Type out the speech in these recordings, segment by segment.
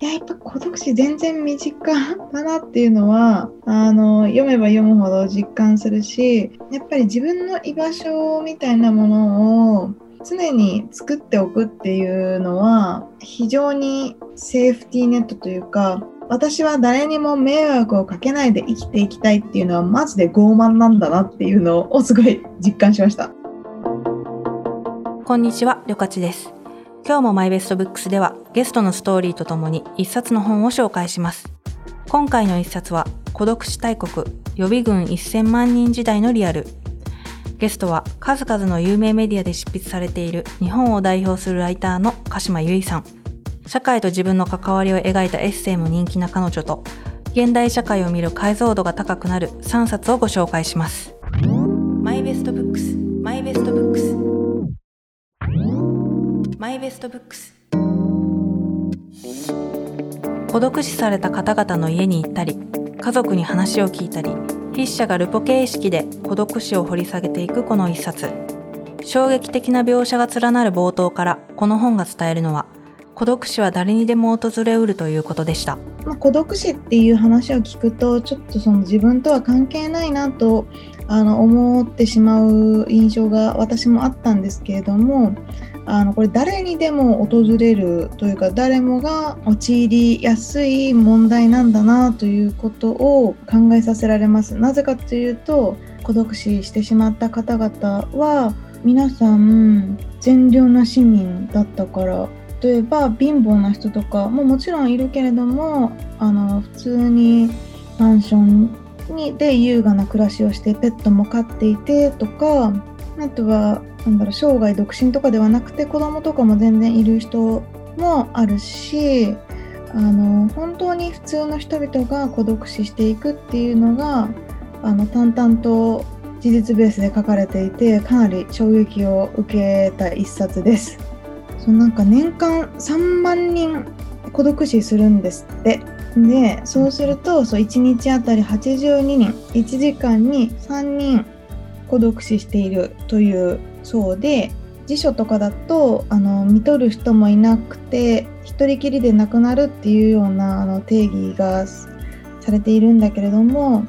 いややっぱ孤独死全然身近だなっていうのはあの読めば読むほど実感するしやっぱり自分の居場所みたいなものを常に作っておくっていうのは非常にセーフティーネットというか私は誰にも迷惑をかけないで生きていきたいっていうのはマジで傲慢なんだなっていうのをすごい実感しましたこんにちは、りょかちです。今日もマイベストブックスではゲストのストーリーとともに一冊の本を紹介します。今回の一冊は孤独死大国予備軍1000万人時代のリアル。ゲストは数々の有名メディアで執筆されている日本を代表するライターの鹿島由衣さん。社会と自分の関わりを描いたエッセイも人気な彼女と現代社会を見る解像度が高くなる3冊をご紹介します。My Best Books、My Best Books。My Best Books。孤独死された方々の家に行ったり家族に話を聞いたり筆者がルポ形式で孤独死を掘り下げていくこの一冊。衝撃的な描写が連なる冒頭からこの本が伝えるのは孤独死は誰にでも訪れうるということでした。ま、孤独死っていう話を聞くとちょっとその自分とは関係ないなとあの思ってしまう印象が私もあったんですけれどもあのこれ誰にでも訪れるというか誰もが陥りやすい問題なんだなということを考えさせられます。なぜかというと孤独死してしまった方々は皆さん善良な市民だったから例えば貧乏な人とかももちろんいるけれどもあの普通にマンションにで優雅な暮らしをしてペットも飼っていてとかあとはなんだろう生涯独身とかではなくて子供とかも全然いる人もあるしあの本当に普通の人々が孤独死していくっていうのがあの淡々と事実ベースで書かれていてかなり衝撃を受けた一冊です。そうなんか年間3万人孤独死するんですってでそうするとそう1日あたり82人1時間に3人孤独死しているというそうで辞書とかだとあの見とる人もいなくて一人きりで亡くなるっていうようなあの定義がされているんだけれども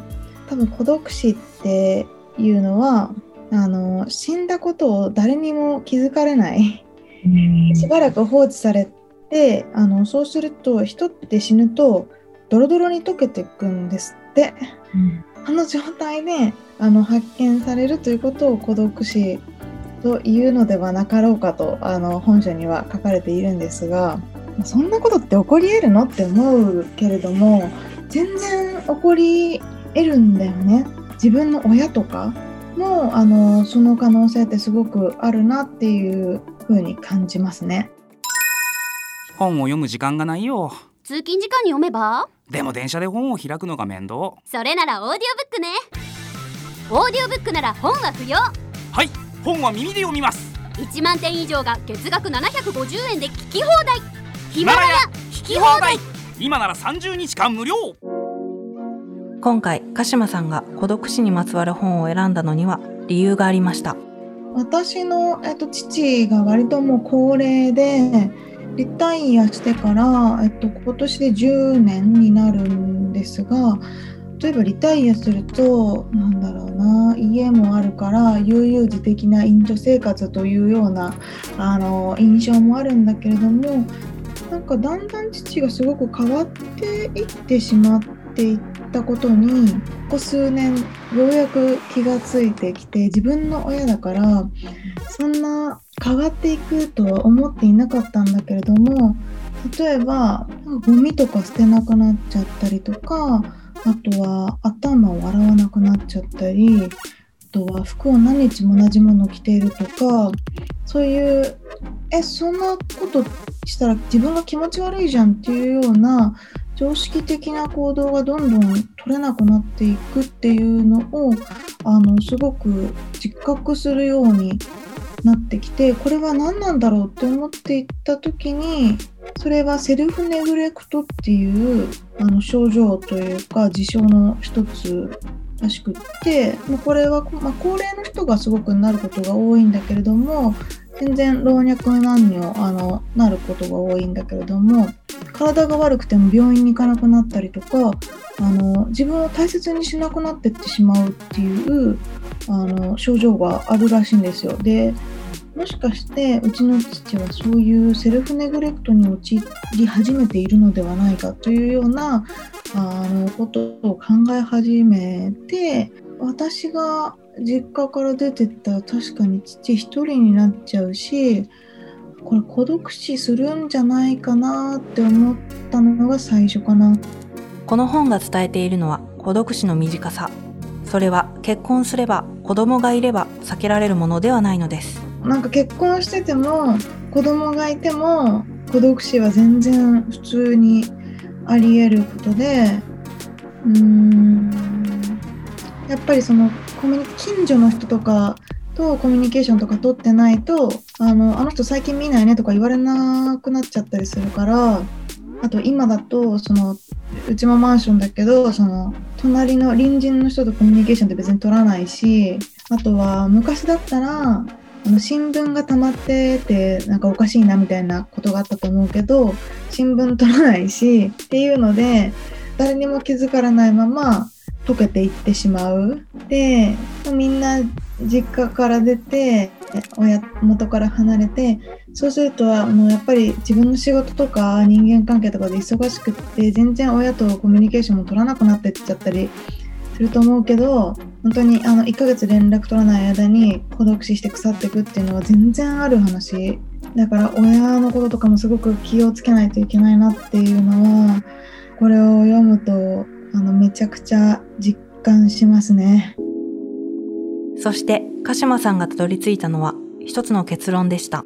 多分孤独死っていうのはあの死んだことを誰にも気づかれない。しばらく放置されてあのそうすると人って死ぬとドロドロに溶けていくんですって。あの状態であの発見されるということを孤独死というのではなかろうかとあの本書には書かれているんですがそんなことって起こり得るのって思うけれども全然起こり得るんだよね。自分の親とかもあのその可能性ってすごくあるなっていう風に感じますね。本を読む時間がないよ通勤時間に読めば？でも電車で本を開くのが面倒。それならオーディオブックね。オーディオブックなら本は不要。はい本は耳で読みます。1万点以上が月額750円で聞き放題。ヒマラヤ聞き放題。今なら30日間無料。今回鹿島さんが孤独死にまつわる本を選んだのには理由がありました。私の、えっと、父が割ともう高齢でリタイアしてから、えっと、今年で10年になるんですが例えばリタイアするとなんだろうな家もあるから悠々自適な隠居生活というようなあの印象もあるんだけれどもなんかだんだん父がすごく変わっていってしまっていったことにここ数年ようやく気がついてきて自分の親だからそんな変わっていくとは思っていなかったんだけれども例えばゴミとか捨てなくなっちゃったりとかあとは頭を洗わなくなっちゃったりあとは服を何日も同じものを着ているとかそういうえそんなことしたら自分が気持ち悪いじゃんっていうような常識的な行動がどんどん取れなくなっていくっていうのをあのすごく実覚するようになってきてこれは何なんだろうって思っていった時にそれはセルフネグレクトっていうあの症状というか事象の一つらしくって、もう、これは、まあ、高齢の人がすごくなることが多いんだけれども全然老若男女あのなることが多いんだけれども体が悪くても病院に行かなくなったりとかあの自分を大切にしなくなってってしまうっていうあの症状があるらしいんですよ。でもしかしてうちの父はそういうセルフネグレクトに陥り始めているのではないかというようなあのことを考え始めて私が実家から出てったら確かに父一人になっちゃうしこれ孤独死するんじゃないかなって思ったのが最初かな。この本が伝えているのは孤独死の短さ。それは結婚すれば子供がいれば避けられるものではないのです。なんか結婚してても子供がいても孤独死は全然普通にあり得ることでうーんやっぱりそのコミュニ近所の人とかとコミュニケーションとか取ってないとあのあの人最近見ないねとか言われなくなっちゃったりするからあと今だとそのうちもマンションだけどその隣の隣人の人とコミュニケーションって別に取らないしあとは昔だったらあの新聞が溜まっててなんかおかしいなみたいなことがあったと思うけど新聞取らないしっていうので誰にも気づかないまま溶けていってしまう。でみんな実家から出て親元から離れてそうするとあのやっぱり自分の仕事とか人間関係とかで忙しくって全然親とコミュニケーションも取らなくなってっちゃったりすると思うけど本当にあの1ヶ月連絡取らない間に孤独死して腐っていくっていうのは全然ある話。だから親のこととかもすごく気をつけないといけないなっていうのはこれを読むとあのめちゃくちゃ実感しますね。そして鹿島さんがたどり着いたのは一つの結論でした。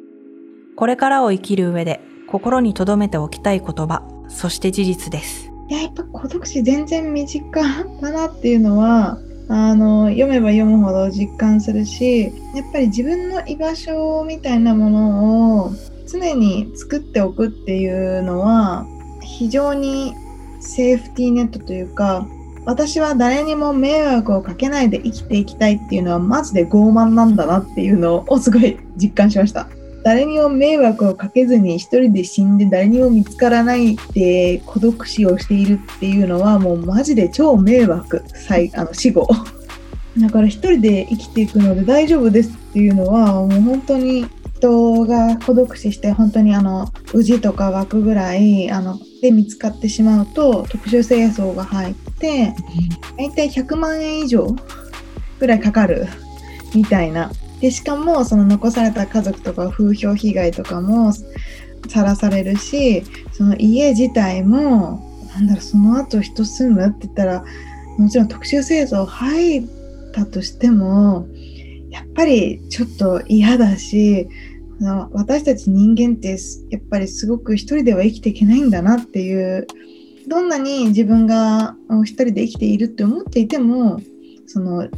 これからを生きる上で心に留めておきたい言葉そして事実です。いややっぱ孤独死全然身近だなっていうのはあの読めば読むほど実感するしやっぱり自分の居場所みたいなものを常に作っておくっていうのは非常にセーフティーネットというか私は誰にも迷惑をかけないで生きていきたいっていうのはマジで傲慢なんだなっていうのをすごい実感しました。誰にも迷惑をかけずに一人で死んで誰にも見つからないって孤独死をしているっていうのはもうマジで超迷惑あの死後だから一人で生きていくので大丈夫ですっていうのはもう本当に人が孤独死して本当にあの宇治とか湧くぐらいあので見つかってしまうと特殊清掃が入って大体100万円以上ぐらいかかるみたいな。でしかもその残された家族とか風評被害とかもさらされるしその家自体もなんだろうその後人住むって言ったらもちろん特殊清掃入ったとしてもやっぱりちょっと嫌だし私たち人間ってやっぱりすごく一人では生きていけないんだなっていうどんなに自分が一人で生きているって思っていてもその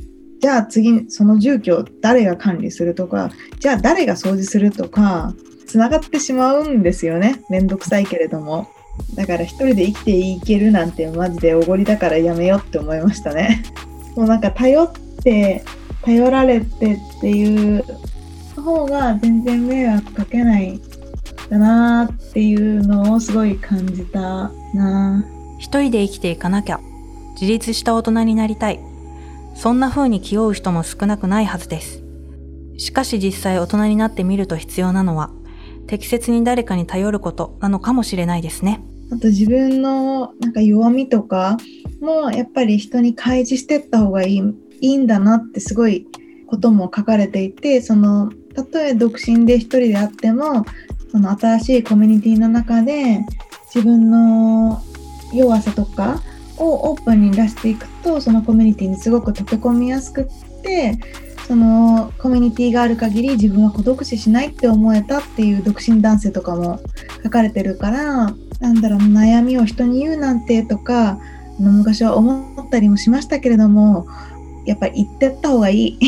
じゃあ次その住居誰が管理するとかじゃあ誰が掃除するとかつながってしまうんですよね。めんどくさいけれども。だから一人で生きていけるなんてマジでおごりだからやめようって思いましたね。もうなんか頼って頼られてっていう方が全然迷惑かけないだなっていうのをすごい感じたな一人で生きていかなきゃ自立した大人になりたいそんな風に気負う人も少なくないはずです。しかし実際大人になってみると必要なのは、適切に誰かに頼ることなのかもしれないですね。あと自分のなんか弱みとかもやっぱり人に開示してった方がいいいいんだなってすごいことも書かれていて、そのたとえ独身で一人であっても、その新しいコミュニティの中で自分の弱さとかをオープンに出していくとそのコミュニティにすごく溶け込みやすくってそのコミュニティがある限り自分は孤独死しないって思えたっていう独身男性とかも書かれてるからなんだろう悩みを人に言うなんてとか昔は思ったりもしましたけれどもやっぱり言ってった方がいい、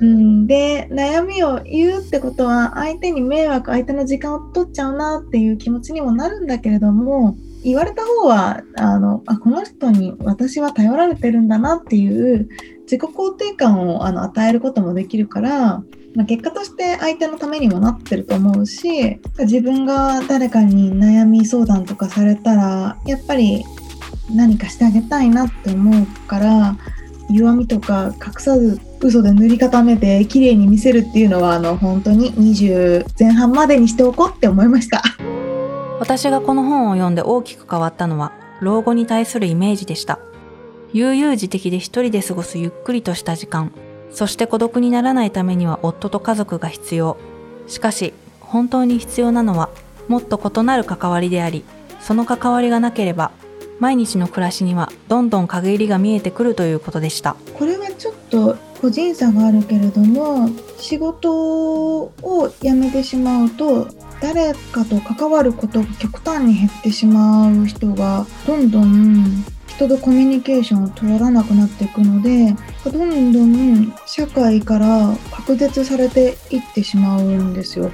うん、で悩みを言うってことは相手に迷惑相手の時間を取っちゃうなっていう気持ちにもなるんだけれども言われた方はあのあこの人に私は頼られてるんだなっていう自己肯定感をあの与えることもできるからまあ、結果として相手のためにもなってると思うし自分が誰かに悩み相談とかされたらやっぱり何かしてあげたいなって思うから弱みとか隠さず嘘で塗り固めて綺麗に見せるっていうのはあの本当に20前半までにしておこうって思いました。私がこの本を読んで大きく変わったのは老後に対するイメージでした。悠々自適で一人で過ごすゆっくりとした時間。そして孤独にならないためには夫と家族が必要。しかし本当に必要なのはもっと異なる関わりでありその関わりがなければ毎日の暮らしにはどんどん陰りが見えてくるということでした。これはちょっと個人差があるけれども仕事を辞めてしまうと誰かと関わることが極端に減ってしまう人がどんどん人とコミュニケーションを取らなくなっていくのでどんどん社会から隔絶されていってしまうんですよ。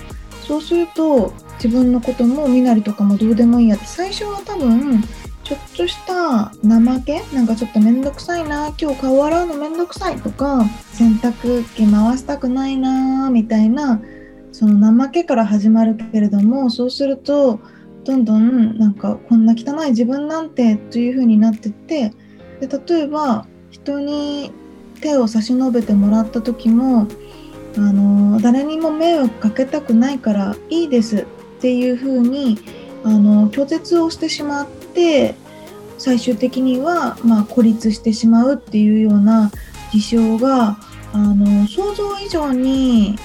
そうすると自分のことも身なりとかもどうでもいいやって最初は多分ちょっとした怠け？なんかちょっとめんどくさいな。今日顔洗うのめんどくさいとか洗濯機回したくないなみたいなその怠けから始まるけれどもそうするとどんどんなんかこんな汚い自分なんてという風になってってで例えば人に手を差し伸べてもらった時もあの誰にも迷惑かけたくないからいいですっていう風にあの拒絶をしてしまってて最終的には、ま、孤立してしまうっていうような事象があの想像以上に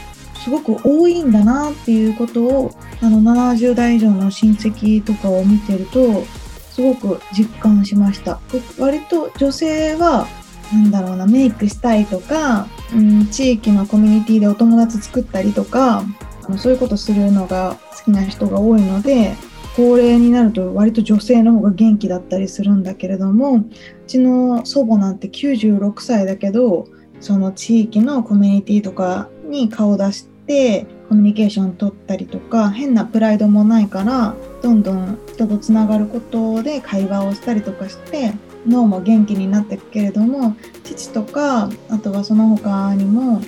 すごく多いんだなっていうことをあの70代以上の親戚とかを見てるとすごく実感しました。割と女性はなんだろうなメイクしたいとか、うん、地域のコミュニティでお友達作ったりとかあのそういうことするのが好きな人が多いので高齢になると割と女性の方が元気だったりするんだけれどもうちの祖母なんて96歳だけどその地域のコミュニティとかに顔出してコミュニケーション取ったりとか変なプライドもないからどんどん人とつながることで会話をしたりとかして脳も元気になっていくけれども父とかあとはその他にも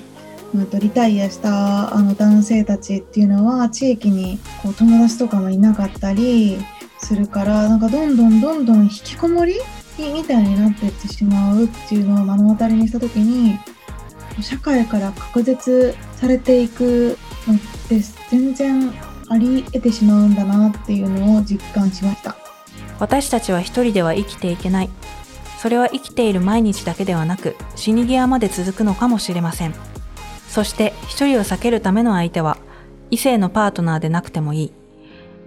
とリタイアしたあの男性たちっていうのは地域にこう友達とかもいなかったりするからなんかどんどんどんどん引きこもりみたいになっていってしまうっていうのを目の当たりにした時に社会から隔絶されていくのって全然あり得てしまうんだなっていうのを実感しました。私たちは一人では生きていけない。それは生きている毎日だけではなく死に際まで続くのかもしれません。そして一人を避けるための相手は異性のパートナーでなくてもいい。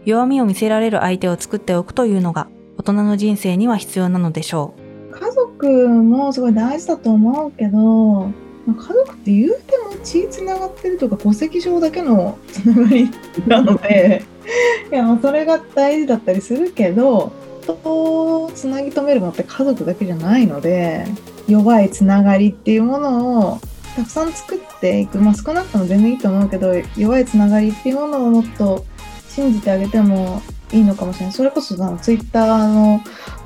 弱みを見せられる相手を作っておくというのが大人の人生には必要なのでしょう。家族もすごい大事だと思うけど、家族って言うても血つながってるとか戸籍上だけのつながりなので いやそれが大事だったりするけど人をつなぎ止めるのって家族だけじゃないので弱いつながりっていうものをたくさん作っていく、まあ、少なくとも全然いいと思うけど弱いつながりっていうものをもっと信じてあげてもいいのかもしれない。それこそツイッターの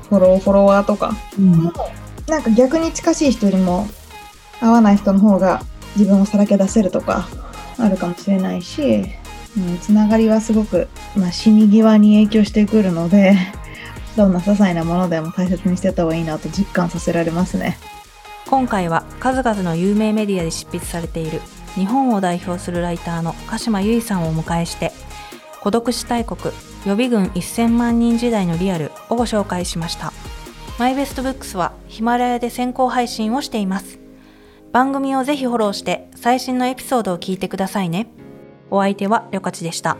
フォローフォロワーとか。も、うん、なんか逆に近しい人よりも合わない人の方が自分をさらけ出せるとかあるかもしれないし、うん、つながりはすごく、まあ、死に際に影響してくるのでどんな些細なものでも大切にしてた方がいいなと実感させられますね。今回は数々の有名メディアで執筆されている日本を代表するライターの鹿島由衣さんをお迎えして孤独死大国予備軍1000万人時代のリアルをご紹介しました。マイベストブックスはヒマラヤで先行配信をしています。番組をぜひフォローして最新のエピソードを聞いてくださいね。お相手はりょかちでした。